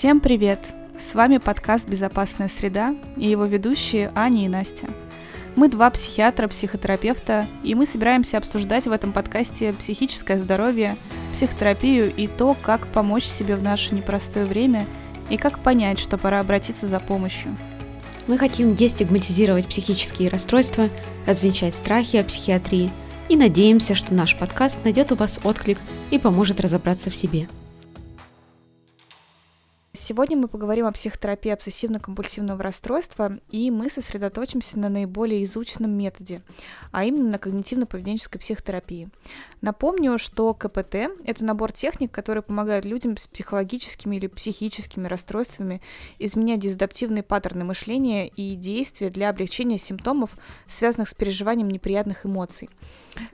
Всем привет! С вами подкаст «Безопасная среда» и его ведущие Аня и Настя. Мы два психиатра, психотерапевта, и мы собираемся обсуждать в этом подкасте психическое здоровье, психотерапию и то, как помочь себе в наше непростое время и как понять, что пора обратиться за помощью. Мы хотим дестигматизировать психические расстройства, развенчать страхи о психиатрии и надеемся, что наш подкаст найдет у вас отклик и поможет разобраться в себе – Сегодня мы поговорим о психотерапии обсессивно-компульсивного расстройства, и мы сосредоточимся на наиболее изученном методе, а именно на когнитивно-поведенческой психотерапии. Напомню, что КПТ — это набор техник, которые помогают людям с психологическими или психическими расстройствами изменять дезадаптивные паттерны мышления и действия для облегчения симптомов, связанных с переживанием неприятных эмоций.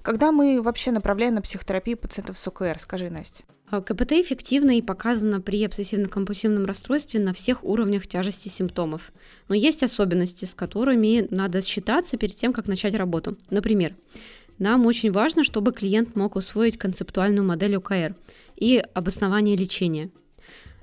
Когда мы вообще направляем на психотерапию пациентов с ОКР? Скажи, Настя. А, КПТ эффективно и показано при обсессивно-компульсивном расстройстве на всех уровнях тяжести симптомов. Но есть особенности, с которыми надо считаться перед тем, как начать работу. Например, нам очень важно, чтобы клиент мог усвоить концептуальную модель ОКР и обоснование лечения –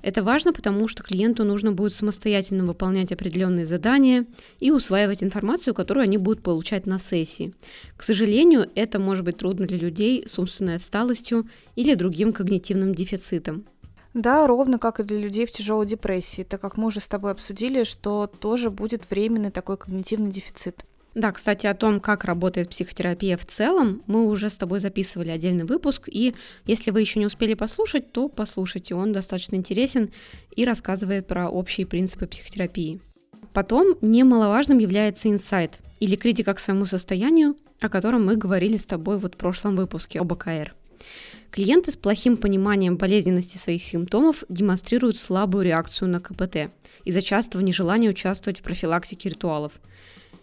это важно, потому что клиенту нужно будет самостоятельно выполнять определенные задания и усваивать информацию, которую они будут получать на сессии. К сожалению, это может быть трудно для людей с умственной отсталостью или другим когнитивным дефицитом. Да, ровно как и для людей в тяжелой депрессии, так как мы уже с тобой обсудили, что тоже будет временный такой когнитивный дефицит. Да, кстати, о том, как работает психотерапия в целом, мы уже с тобой записывали отдельный выпуск, и если вы еще не успели послушать, то послушайте, он достаточно интересен и рассказывает про общие принципы психотерапии. Потом немаловажным является инсайт или критика к своему состоянию, о котором мы говорили с тобой вот в прошлом выпуске об АКР. Клиенты с плохим пониманием болезненности своих симптомов демонстрируют слабую реакцию на КПТ из-за частого нежелания участвовать в профилактике ритуалов –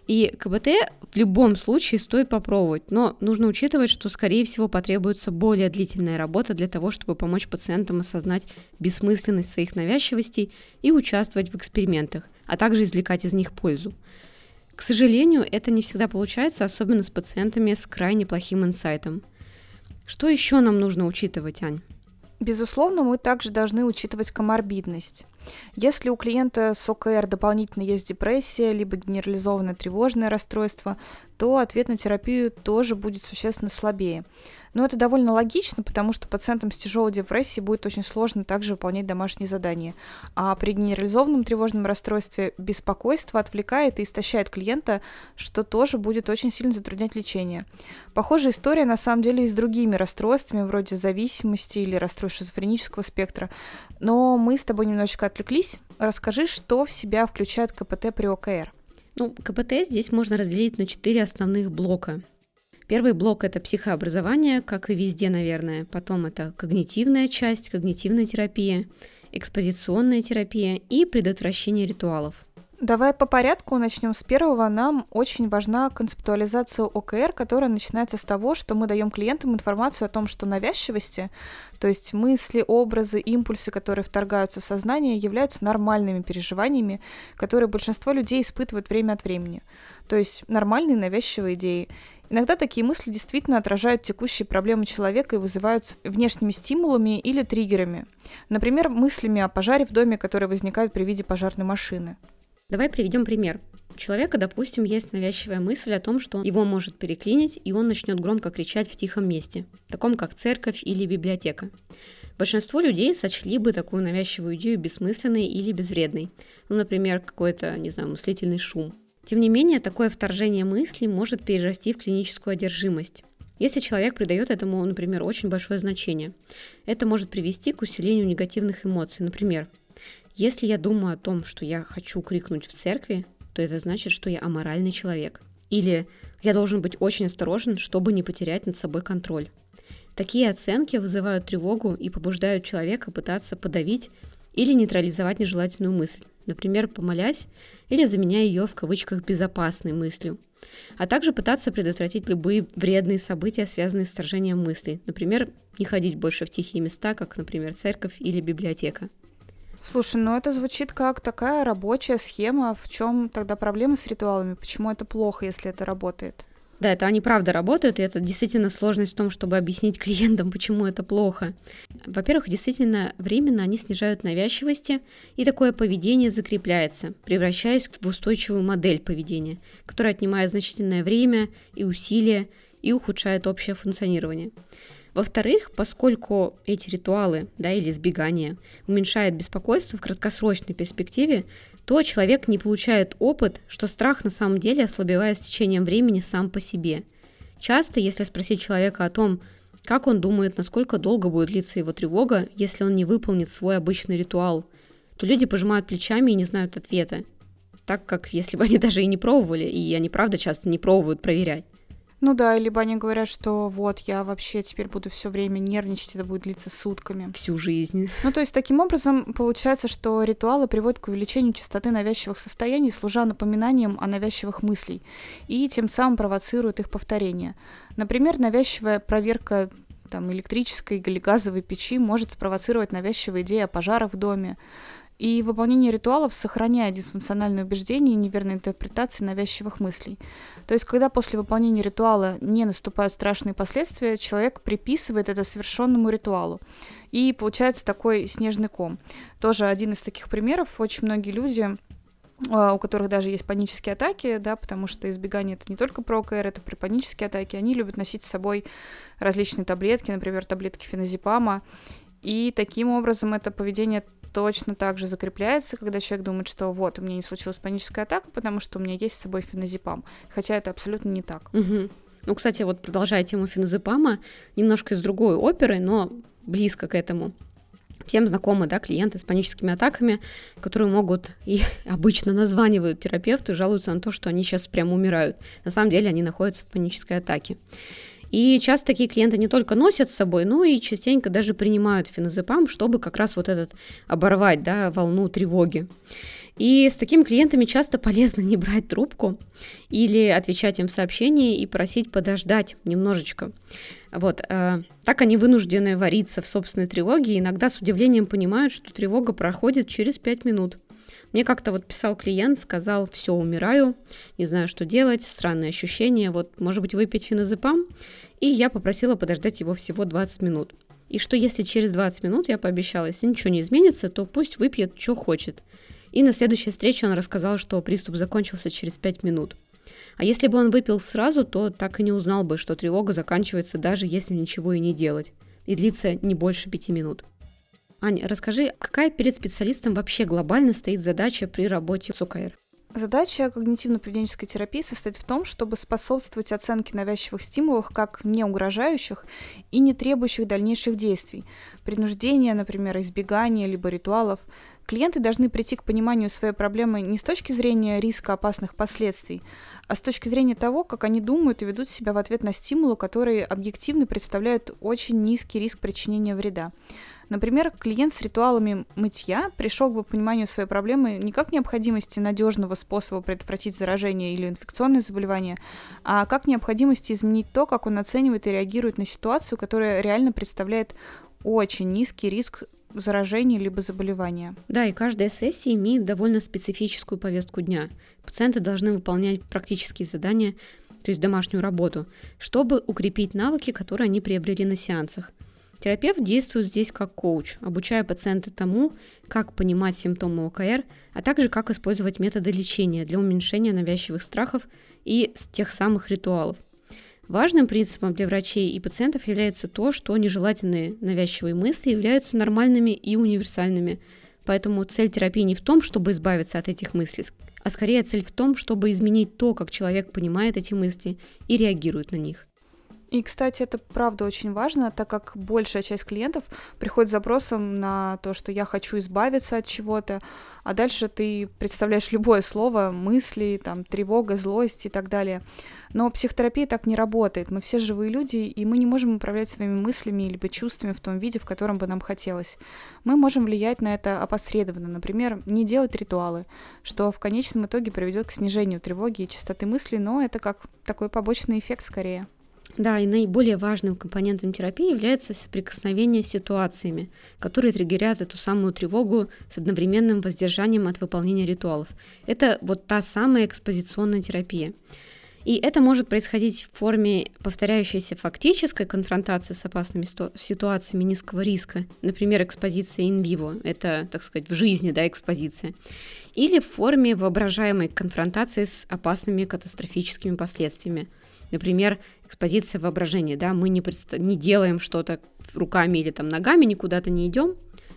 и КБТ в любом случае стоит попробовать, но нужно учитывать, что, скорее всего, потребуется более длительная работа для того, чтобы помочь пациентам осознать бессмысленность своих навязчивостей и участвовать в экспериментах, а также извлекать из них пользу. К сожалению, это не всегда получается, особенно с пациентами с крайне плохим инсайтом. Что еще нам нужно учитывать, Ань? Безусловно, мы также должны учитывать коморбидность. Если у клиента с ОКР дополнительно есть депрессия, либо генерализованное тревожное расстройство, то ответ на терапию тоже будет существенно слабее. Но это довольно логично, потому что пациентам с тяжелой депрессией будет очень сложно также выполнять домашние задания. А при генерализованном тревожном расстройстве беспокойство отвлекает и истощает клиента, что тоже будет очень сильно затруднять лечение. Похожая история на самом деле и с другими расстройствами, вроде зависимости или расстройств шизофренического спектра. Но мы с тобой немножечко отвлеклись. Расскажи, что в себя включает КПТ при ОКР. Ну, КПТ здесь можно разделить на четыре основных блока. Первый блок – это психообразование, как и везде, наверное. Потом это когнитивная часть, когнитивная терапия, экспозиционная терапия и предотвращение ритуалов – Давай по порядку начнем с первого. Нам очень важна концептуализация ОКР, которая начинается с того, что мы даем клиентам информацию о том, что навязчивости, то есть мысли, образы, импульсы, которые вторгаются в сознание, являются нормальными переживаниями, которые большинство людей испытывают время от времени. То есть нормальные навязчивые идеи. Иногда такие мысли действительно отражают текущие проблемы человека и вызываются внешними стимулами или триггерами. Например, мыслями о пожаре в доме, которые возникают при виде пожарной машины. Давай приведем пример. У человека, допустим, есть навязчивая мысль о том, что его может переклинить, и он начнет громко кричать в тихом месте, таком как церковь или библиотека. Большинство людей сочли бы такую навязчивую идею бессмысленной или безвредной. Ну, например, какой-то, не знаю, мыслительный шум. Тем не менее, такое вторжение мысли может перерасти в клиническую одержимость. Если человек придает этому, например, очень большое значение, это может привести к усилению негативных эмоций. Например, если я думаю о том, что я хочу крикнуть в церкви, то это значит, что я аморальный человек. Или я должен быть очень осторожен, чтобы не потерять над собой контроль. Такие оценки вызывают тревогу и побуждают человека пытаться подавить или нейтрализовать нежелательную мысль, например, помолясь или заменяя ее в кавычках безопасной мыслью, а также пытаться предотвратить любые вредные события, связанные с вторжением мыслей, например, не ходить больше в тихие места, как, например, церковь или библиотека. Слушай, ну это звучит как такая рабочая схема. В чем тогда проблема с ритуалами? Почему это плохо, если это работает? Да, это они правда работают, и это действительно сложность в том, чтобы объяснить клиентам, почему это плохо. Во-первых, действительно, временно они снижают навязчивости, и такое поведение закрепляется, превращаясь в устойчивую модель поведения, которая отнимает значительное время и усилия и ухудшает общее функционирование. Во-вторых, поскольку эти ритуалы да, или избегания уменьшают беспокойство в краткосрочной перспективе, то человек не получает опыт, что страх на самом деле ослабевает с течением времени сам по себе. Часто, если спросить человека о том, как он думает, насколько долго будет длиться его тревога, если он не выполнит свой обычный ритуал, то люди пожимают плечами и не знают ответа, так как если бы они даже и не пробовали, и они правда часто не пробуют проверять. Ну да, либо они говорят, что вот я вообще теперь буду все время нервничать, это будет длиться сутками. Всю жизнь. Ну то есть таким образом получается, что ритуалы приводят к увеличению частоты навязчивых состояний, служа напоминанием о навязчивых мыслей, и тем самым провоцируют их повторение. Например, навязчивая проверка там, электрической или газовой печи может спровоцировать навязчивые идеи о пожарах в доме. И выполнение ритуалов сохраняет дисфункциональные убеждения и неверные интерпретации навязчивых мыслей. То есть, когда после выполнения ритуала не наступают страшные последствия, человек приписывает это совершенному ритуалу. И получается такой снежный ком. Тоже один из таких примеров. Очень многие люди а, у которых даже есть панические атаки, да, потому что избегание это не только про ОКР, это при панические атаки, они любят носить с собой различные таблетки, например, таблетки феназепама, и таким образом это поведение точно так же закрепляется, когда человек думает, что вот, у меня не случилась паническая атака, потому что у меня есть с собой феназепам. Хотя это абсолютно не так. Угу. Ну, кстати, вот продолжая тему феназепама, немножко из другой оперы, но близко к этому. Всем знакомы, да, клиенты с паническими атаками, которые могут и обычно названивают терапевту и жалуются на то, что они сейчас прямо умирают. На самом деле они находятся в панической атаке. И часто такие клиенты не только носят с собой, но и частенько даже принимают феназепам, чтобы как раз вот этот оборвать, да, волну тревоги. И с такими клиентами часто полезно не брать трубку или отвечать им в сообщении и просить подождать немножечко. Вот, э, так они вынуждены вариться в собственной тревоге и иногда с удивлением понимают, что тревога проходит через 5 минут. Мне как-то вот писал клиент, сказал, все, умираю, не знаю, что делать, странные ощущения, вот, может быть, выпить феназепам? И я попросила подождать его всего 20 минут. И что если через 20 минут, я пообещала, если ничего не изменится, то пусть выпьет, что хочет. И на следующей встрече он рассказал, что приступ закончился через 5 минут. А если бы он выпил сразу, то так и не узнал бы, что тревога заканчивается даже если ничего и не делать. И длится не больше пяти минут. Аня, расскажи, какая перед специалистом вообще глобально стоит задача при работе с ОКР? Задача когнитивно-поведенческой терапии состоит в том, чтобы способствовать оценке навязчивых стимулов как не угрожающих и не требующих дальнейших действий, принуждения, например, избегания либо ритуалов. Клиенты должны прийти к пониманию своей проблемы не с точки зрения риска опасных последствий, а с точки зрения того, как они думают и ведут себя в ответ на стимулы, которые объективно представляют очень низкий риск причинения вреда. Например, клиент с ритуалами мытья пришел к пониманию своей проблемы не как необходимости надежного способа предотвратить заражение или инфекционное заболевание, а как необходимости изменить то, как он оценивает и реагирует на ситуацию, которая реально представляет очень низкий риск заражения либо заболевания. Да, и каждая сессия имеет довольно специфическую повестку дня. Пациенты должны выполнять практические задания, то есть домашнюю работу, чтобы укрепить навыки, которые они приобрели на сеансах – Терапевт действует здесь как коуч, обучая пациента тому, как понимать симптомы ОКР, а также как использовать методы лечения для уменьшения навязчивых страхов и тех самых ритуалов. Важным принципом для врачей и пациентов является то, что нежелательные навязчивые мысли являются нормальными и универсальными. Поэтому цель терапии не в том, чтобы избавиться от этих мыслей, а скорее цель в том, чтобы изменить то, как человек понимает эти мысли и реагирует на них. И, кстати, это правда очень важно, так как большая часть клиентов приходит с запросом на то, что я хочу избавиться от чего-то, а дальше ты представляешь любое слово, мысли, там, тревога, злость и так далее. Но психотерапия так не работает. Мы все живые люди, и мы не можем управлять своими мыслями либо чувствами в том виде, в котором бы нам хотелось. Мы можем влиять на это опосредованно, например, не делать ритуалы, что в конечном итоге приведет к снижению тревоги и частоты мыслей, но это как такой побочный эффект скорее. Да, и наиболее важным компонентом терапии является соприкосновение с ситуациями, которые триггерят эту самую тревогу с одновременным воздержанием от выполнения ритуалов. Это вот та самая экспозиционная терапия. И это может происходить в форме повторяющейся фактической конфронтации с опасными ситуациями низкого риска, например, экспозиция vivo, это, так сказать, в жизни, да, экспозиция, или в форме воображаемой конфронтации с опасными катастрофическими последствиями, например, экспозиция воображения, да, мы не, предста- не делаем что-то руками или там ногами, никуда-то не идем,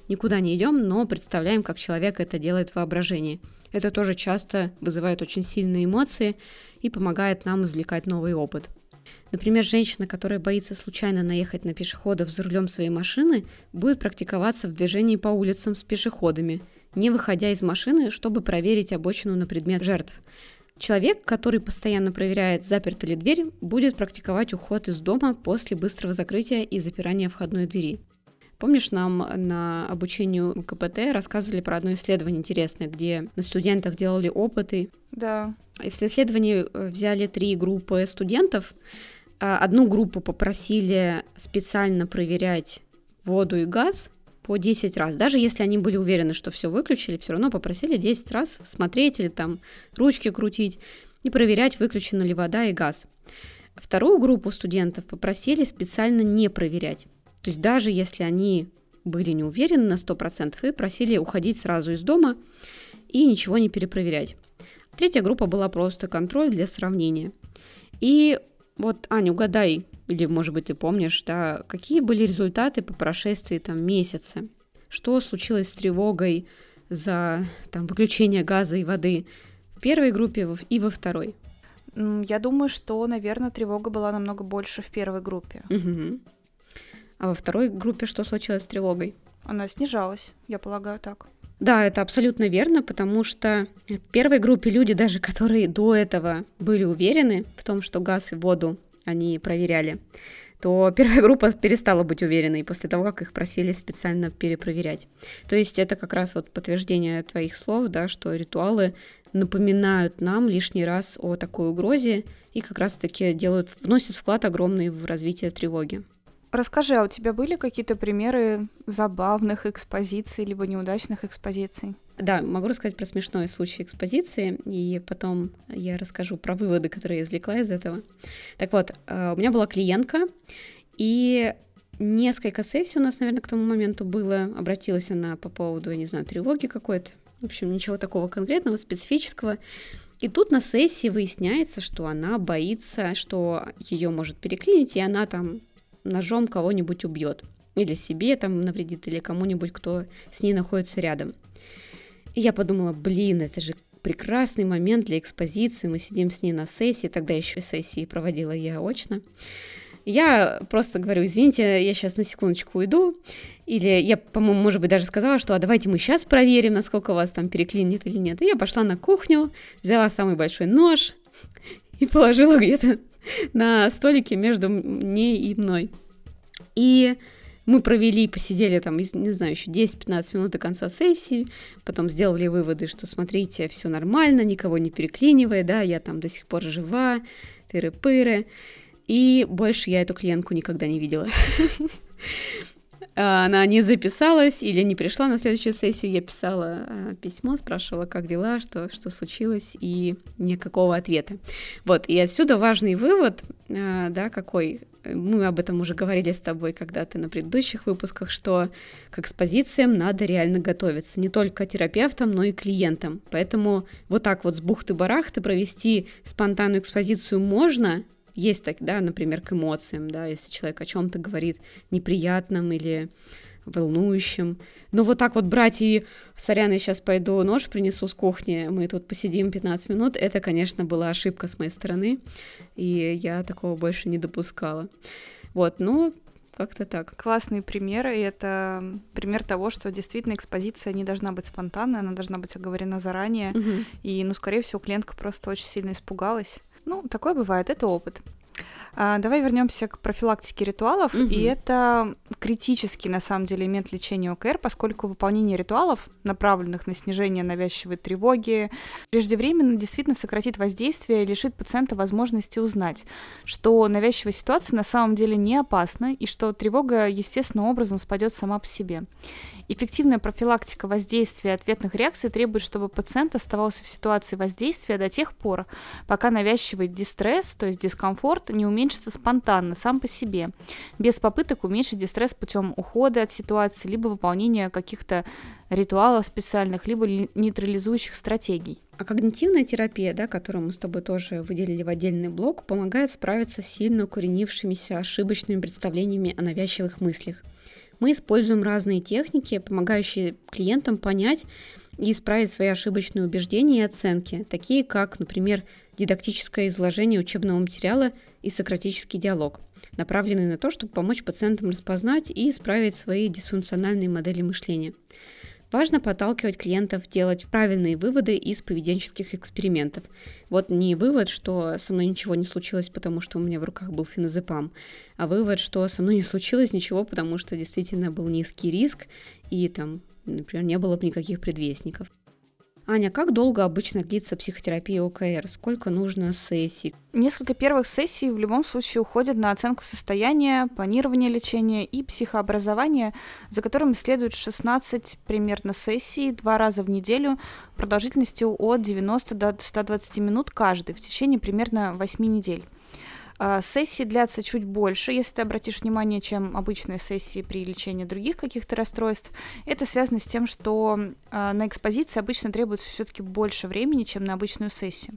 никуда не идем, но представляем, как человек это делает в воображении. Это тоже часто вызывает очень сильные эмоции и помогает нам извлекать новый опыт. Например, женщина, которая боится случайно наехать на пешеходов за рулем своей машины, будет практиковаться в движении по улицам с пешеходами, не выходя из машины, чтобы проверить обочину на предмет жертв. Человек, который постоянно проверяет, заперта ли дверь, будет практиковать уход из дома после быстрого закрытия и запирания входной двери. Помнишь, нам на обучению КПТ рассказывали про одно исследование интересное, где на студентах делали опыты. Да. В исследовании э, взяли три группы студентов. А, одну группу попросили специально проверять воду и газ по 10 раз. Даже если они были уверены, что все выключили, все равно попросили 10 раз смотреть или там ручки крутить и проверять, выключена ли вода и газ. Вторую группу студентов попросили специально не проверять. То есть даже если они были не уверены на 100% и просили уходить сразу из дома и ничего не перепроверять. Третья группа была просто контроль для сравнения. И вот, Аня, угадай, или, может быть, ты помнишь, да, какие были результаты по прошествии там месяца? Что случилось с тревогой за там, выключение газа и воды в первой группе и во второй? Я думаю, что, наверное, тревога была намного больше в первой группе. Угу. А во второй группе что случилось с тревогой? Она снижалась, я полагаю так. Да, это абсолютно верно, потому что в первой группе люди, даже которые до этого были уверены в том, что газ и воду они проверяли, то первая группа перестала быть уверенной после того, как их просили специально перепроверять. То есть это как раз вот подтверждение твоих слов, да, что ритуалы напоминают нам лишний раз о такой угрозе и как раз-таки делают, вносят вклад огромный в развитие тревоги. Расскажи, а у тебя были какие-то примеры забавных экспозиций либо неудачных экспозиций? Да, могу рассказать про смешной случай экспозиции, и потом я расскажу про выводы, которые я извлекла из этого. Так вот, э, у меня была клиентка, и несколько сессий у нас, наверное, к тому моменту было. Обратилась она по поводу, я не знаю, тревоги какой-то. В общем, ничего такого конкретного, специфического. И тут на сессии выясняется, что она боится, что ее может переклинить, и она там ножом кого-нибудь убьет. Или себе там навредит, или кому-нибудь, кто с ней находится рядом. И я подумала, блин, это же прекрасный момент для экспозиции. Мы сидим с ней на сессии, тогда еще сессии проводила я очно. Я просто говорю, извините, я сейчас на секундочку уйду. Или я, по-моему, может быть, даже сказала, что а давайте мы сейчас проверим, насколько вас там переклинит или нет. И я пошла на кухню, взяла самый большой нож и положила где-то на столике между ней и мной. И мы провели, посидели там, не знаю, еще 10-15 минут до конца сессии, потом сделали выводы, что смотрите, все нормально, никого не переклинивая, да, я там до сих пор жива, тыры-пыры. И больше я эту клиентку никогда не видела. А, она не записалась или не пришла на следующую сессию. Я писала а, письмо, спрашивала, как дела, что, что случилось, и никакого ответа. Вот, и отсюда важный вывод, а, да, какой мы об этом уже говорили с тобой когда-то на предыдущих выпусках, что к экспозициям надо реально готовиться, не только терапевтам, но и клиентам. Поэтому вот так вот с бухты-барахты провести спонтанную экспозицию можно, есть так, да, например, к эмоциям, да, если человек о чем-то говорит неприятном или волнующим. Но вот так вот брать и, сорян, я сейчас пойду нож принесу с кухни, мы тут посидим 15 минут, это, конечно, была ошибка с моей стороны, и я такого больше не допускала. Вот, ну, как-то так. Классные примеры, и это пример того, что действительно экспозиция не должна быть спонтанной, она должна быть оговорена заранее, угу. и, ну, скорее всего, клиентка просто очень сильно испугалась, ну, такое бывает, это опыт. А, давай вернемся к профилактике ритуалов. Угу. И это критический, на самом деле, элемент лечения ОКР, поскольку выполнение ритуалов, направленных на снижение навязчивой тревоги, преждевременно действительно сократит воздействие и лишит пациента возможности узнать, что навязчивая ситуация на самом деле не опасна и что тревога естественным образом спадет сама по себе. Эффективная профилактика воздействия ответных реакций требует, чтобы пациент оставался в ситуации воздействия до тех пор, пока навязчивый дистресс, то есть дискомфорт, не уменьшится спонтанно, сам по себе, без попыток уменьшить дистресс путем ухода от ситуации, либо выполнения каких-то ритуалов специальных, либо нейтрализующих стратегий. А когнитивная терапия, да, которую мы с тобой тоже выделили в отдельный блок, помогает справиться с сильно укоренившимися ошибочными представлениями о навязчивых мыслях. Мы используем разные техники, помогающие клиентам понять и исправить свои ошибочные убеждения и оценки, такие как, например, дидактическое изложение учебного материала и сократический диалог, направленный на то, чтобы помочь пациентам распознать и исправить свои дисфункциональные модели мышления. Важно подталкивать клиентов делать правильные выводы из поведенческих экспериментов. Вот не вывод, что со мной ничего не случилось, потому что у меня в руках был феназепам, а вывод, что со мной не случилось ничего, потому что действительно был низкий риск и там, например, не было бы никаких предвестников. Аня, как долго обычно длится психотерапия ОКР? Сколько нужно сессий? Несколько первых сессий в любом случае уходят на оценку состояния, планирование лечения и психообразование, за которым следует 16 примерно сессий два раза в неделю продолжительностью от 90 до 120 минут каждый в течение примерно 8 недель. А, сессии длятся чуть больше, если ты обратишь внимание, чем обычные сессии при лечении других каких-то расстройств. Это связано с тем, что а, на экспозиции обычно требуется все-таки больше времени, чем на обычную сессию.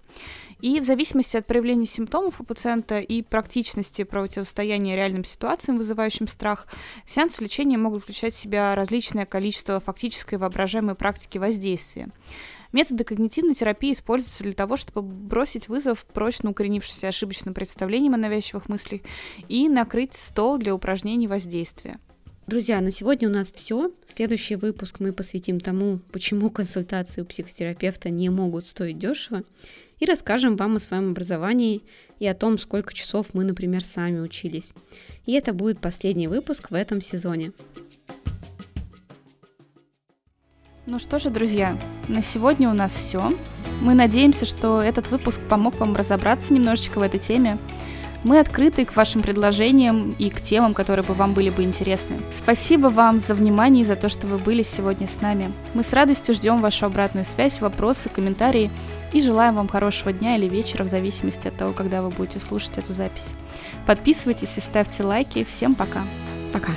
И в зависимости от проявления симптомов у пациента и практичности противостояния реальным ситуациям, вызывающим страх, сеансы лечения могут включать в себя различное количество фактической воображаемой практики воздействия. Методы когнитивной терапии используются для того, чтобы бросить вызов прочно укоренившимся ошибочным представлениям о навязчивых мыслях и накрыть стол для упражнений воздействия. Друзья, на сегодня у нас все. Следующий выпуск мы посвятим тому, почему консультации у психотерапевта не могут стоить дешево, и расскажем вам о своем образовании и о том, сколько часов мы, например, сами учились. И это будет последний выпуск в этом сезоне. Ну что же, друзья, на сегодня у нас все. Мы надеемся, что этот выпуск помог вам разобраться немножечко в этой теме. Мы открыты к вашим предложениям и к темам, которые бы вам были бы интересны. Спасибо вам за внимание и за то, что вы были сегодня с нами. Мы с радостью ждем вашу обратную связь, вопросы, комментарии и желаем вам хорошего дня или вечера в зависимости от того, когда вы будете слушать эту запись. Подписывайтесь и ставьте лайки. Всем пока. Пока.